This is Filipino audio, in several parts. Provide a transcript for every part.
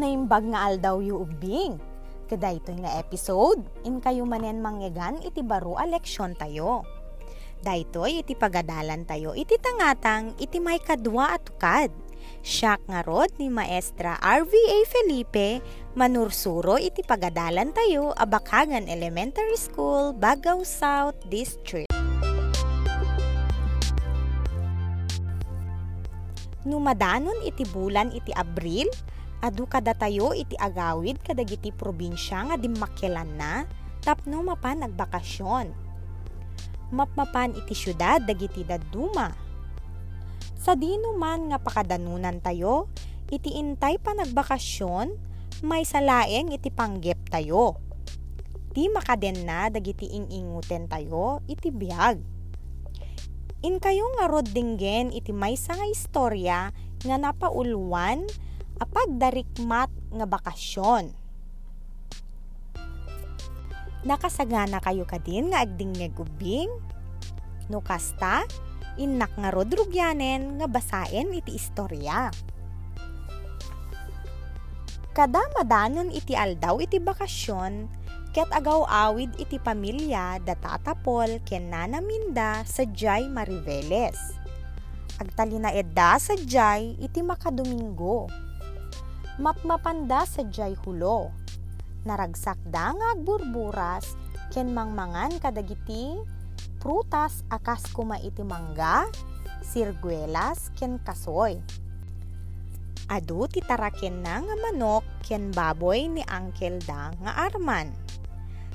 Naimbag nga aldaw yu ubing. Kada ito nga episode, in kayo manen mangyagan iti baro a leksyon tayo. Daytoy iti pagadalan tayo iti tangatang iti may kadwa at tukad. Siyak nga rod ni Maestra RVA Felipe manursuro iti pagadalan tayo Abakagan Elementary School, Bagaw South District. Numadanon iti bulan iti Abril, adu kada tayo iti agawid kadagiti probinsya nga dimmakyalan na, tapno mapan nagbakasyon. Mapmapan iti syudad dagiti daduma. Sa dino man nga pakadanunan tayo, iti intay pa nagbakasyon, may salaeng iti panggep tayo. Ti makaden na dagiti inginguten tayo, iti biyag In kayo nga rod dinggen iti maysa nga istorya nga napauluan apag darikmat nga bakasyon. Nakasagana kayo kadin nga agding nga gubing? No kasta, inak nga rod rugyanen nga basaen iti istorya. Kada madanon iti aldaw iti bakasyon, Ket agaw awid iti pamilya datatapol ken nanaminda sa Jay Mariveles. Agtalina edda sa Jay iti makadomingo. Mapmapanda sa Jay hulo. Naragsak da nga agburburas ken mangmangan kadagiti prutas akas kuma iti mangga, sirguelas ken kasoy. Adu titaraken na nga manok ken baboy ni Uncle da nga Arman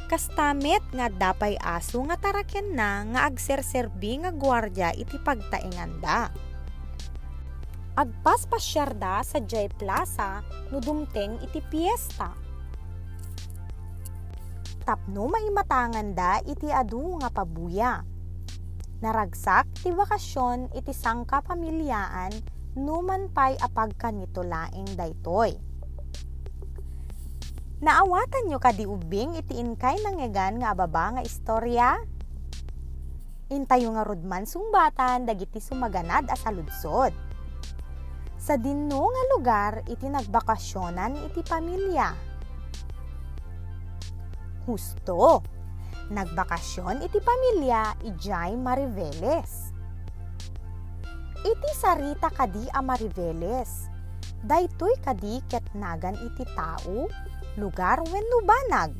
kastamet nga dapay aso nga taraken na nga agserserbi nga gwardya iti pagtainganda. Agpas pasyarda sa Jay Plaza no dumteng iti piyesta. Tapno maimatangan da iti adu nga pabuya. Naragsak ti bakasyon iti sangka pamilyaan numan pay apag kanito laeng daytoy Naawatan nyo kadi ubing iti inkay nangyagan nga ababa nga istorya? Intayo nga rudman sungbatan dagiti sumaganad as saludsod. Sa dinno nga lugar iti nagbakasyonan iti pamilya. Husto, nagbakasyon iti pamilya ijay Mariveles. Iti sarita kadi a Mariveles, daytoy kadi ket nagan iti tao lugar wenno banag.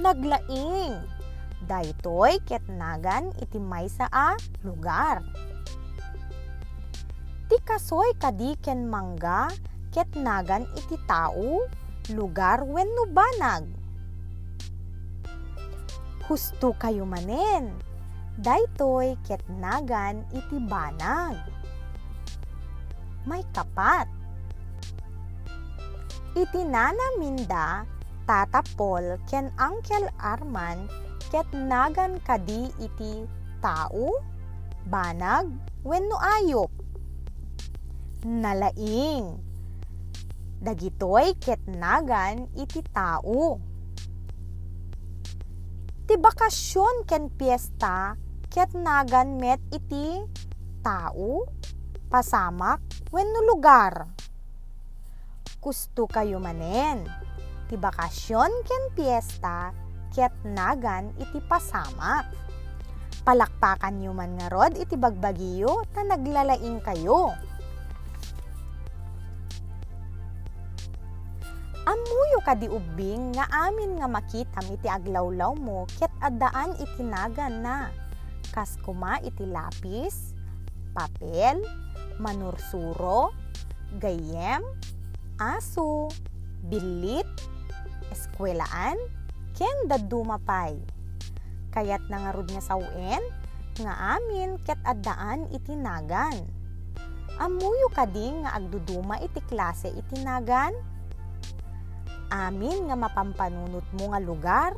Naglaing, daytoy ketnagan iti maysa a lugar. Ti kasoy kadi ken mangga ketnagan iti tao lugar wenno banag. Husto kayo manen, daytoy ketnagan iti banag. May kapat Itinana minda Tata Paul ken Uncle Arman ket nagan kadi iti tao, banag, wenno ayop. Nalaing. Dagitoy ket nagan iti tao. Ti bakasyon ken piyesta ket nagan met iti tao, pasamak, wenno lugar gusto kayo manen. Ti bakasyon ken piyesta ket nagan iti pasamak. Palakpakan nyo man nga rod iti bagbagiyo ta naglalaing kayo. Amuyo kadi ubing nga amin nga makitam iti aglawlaw mo ket addaan iti nagan na. Kas kuma iti lapis, papel, manursuro, gayem, aso, bilit, eskwelaan, ken dadumapay. Kayat nangarud nga sawen, nga amin ket addaan itinagan. Amuyo kadi nga agduduma iti klase itinagan. Amin nga mapampanunot mo nga lugar,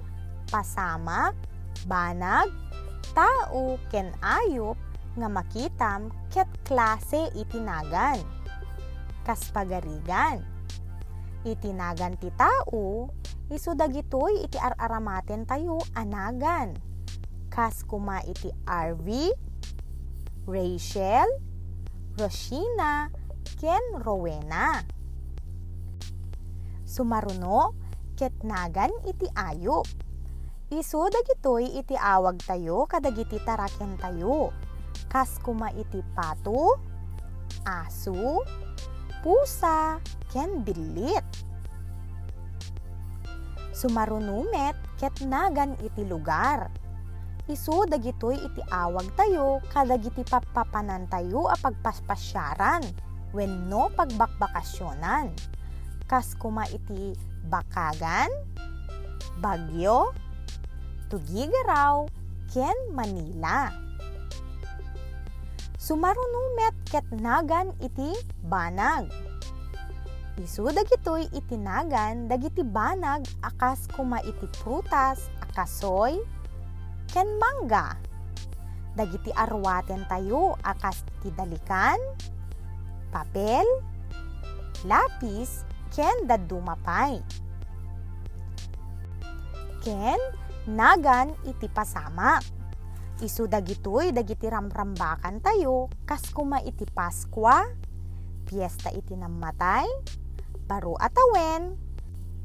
pasamak, banag, tao ken ayop nga makitam ket klase itinagan. Kas pagarigan itinagan ti tao, iso dagitoy iti araramaten tayo anagan. Kas kuma iti RV, Rachel, Roshina, ken Rowena. Sumaruno, ketnagan iti ayop. Iso dagitoy iti awag tayo kadagiti taraken tayo. Kas kuma iti pato, aso, pusa, ken bilit. Sumarunumet ketnagan iti lugar. Isu dagitoy iti awag tayo kadagiti papapanan tayo a pagpaspasyaran wenno pagbakbakasyonan. Kas kuma iti bakagan, bagyo, tugigaraw, ken Manila. Sumarunumet ketnagan iti banag. Isu dagitoy itinagan dagiti banag akas kuma iti prutas, akasoy, ken mangga. Dagiti arwaten tayo akas ti dalikan, papel, lapis, ken dadumapay. Ken nagan iti pasama. Isu dagitoy dagiti ramrambakan tayo kas kuma iti Paskwa, piyesta iti namatay, baro atawen,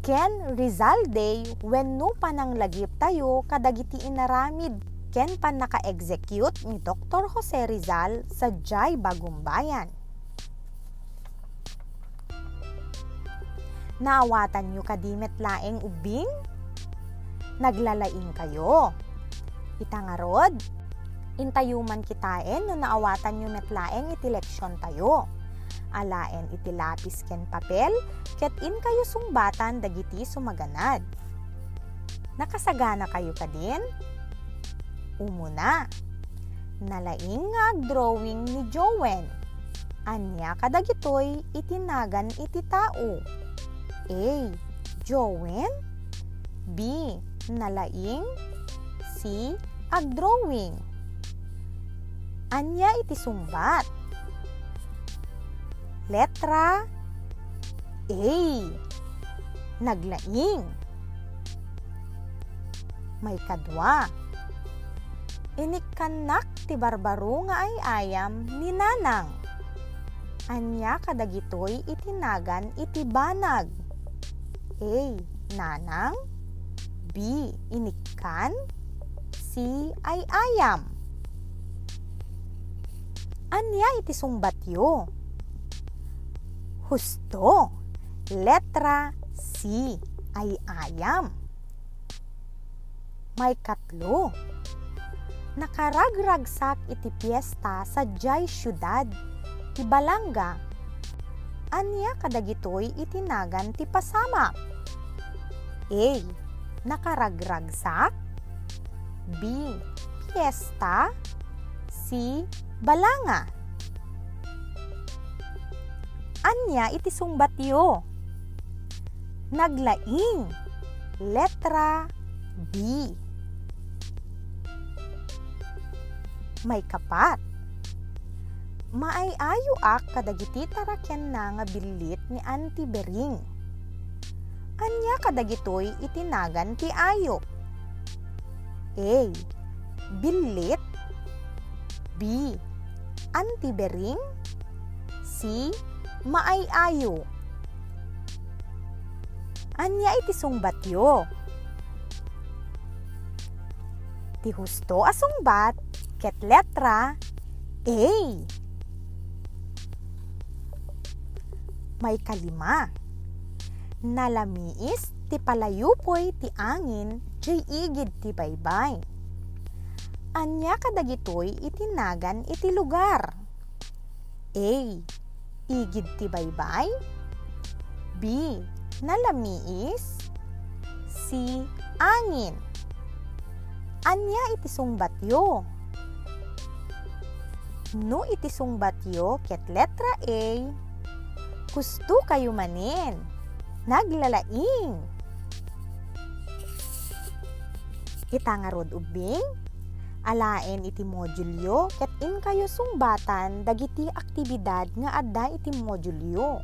ken Rizal Day wenno panang lagip tayo kadagiti inaramid ken pan naka-execute ni Dr. Jose Rizal sa Jai Bagumbayan. Naawatan nyo kadimet laeng ubing? Naglalaing kayo. Itangarod, intayuman kitaen no naawatan nyo metlaeng iti leksyon tayo. Alaen iti lapis ken papel, ket in kayo sungbatan dagiti sumaganad. Nakasagana kayo kadin? Umuna, nalaing nga drawing ni Jowen. Anya kadagitoy itinagan iti tao. A. Jowen B. Nalaing C. Agdrawing Anya iti sumbat Letra A. Naglaing May kadwa Inikanak ti barbaro nga ay ayam ni nanang Anya kadagitoy itinagan iti banag A. Nanang B. Inikan C. Ay ayam Anya iti sungbatyo Husto Letra C. Ay ayam May katlo Nakaragragsak iti piyesta sa Jai Syudad, ti Balanga, anya kadagitoy itinagan ti pasama. A. Nakaragragsak B. Fiesta C. Balanga Anya iti sungbatyo Naglaing Letra B May kapat Maayayo ak kadagiti tarakyan na nga bilit ni Auntie Bering. Anya kadagitoy itinagan ti ayo. A. Bilit B. Auntie Bering C. Maayayo Anya iti sungbatyo. Ti husto asungbat ket letra A. may kalima. Nalamiis ti palayupoy ti angin jay igid ti baybay. Anya kadagitoy itinagan iti lugar. A. Igid ti baybay. B. Nalamiis. C. Angin. Anya iti sungbatyo. No iti sungbatyo ket letra A gusto kayo manin. Naglalaing. Itangarod ubing, alaen iti modulyo, ket in kayo sungbatan dagiti aktibidad nga adda iti modulyo.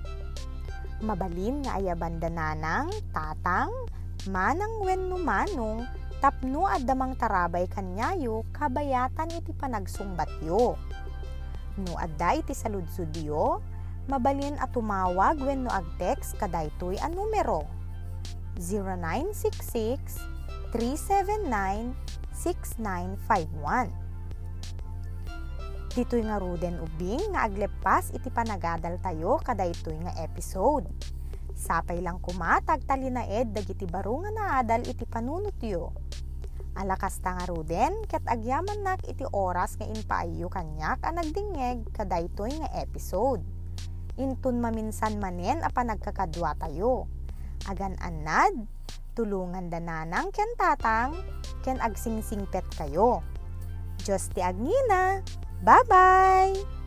Mabalin nga ayaban dananang, tatang, manang wenno manong, tapno addamang tarabay kanyayo, kabayatan iti panagsungbatyo. No adda iti saludsudyo, mabalin at tumawag wenno ag-text kadaytoy a numero 0966 379 6951. Dito'y nga ruden ubing nga aglepas iti panagadal tayo kada ito'y nga episode. Sapay lang kumatag talinaed dagiti baro nga naadal iti panunutyo. Alakas ta nga ruden ket agyaman nak iti oras nga inpaayo kanyak a nagdingeg kada ito'y nga episode. Intun maminsan manen a panagkakadwa tayo. Agan anad, tulungan dananang ken tatang, ken agsingsingpet kayo. Diyos ti Agnina, Bye-bye!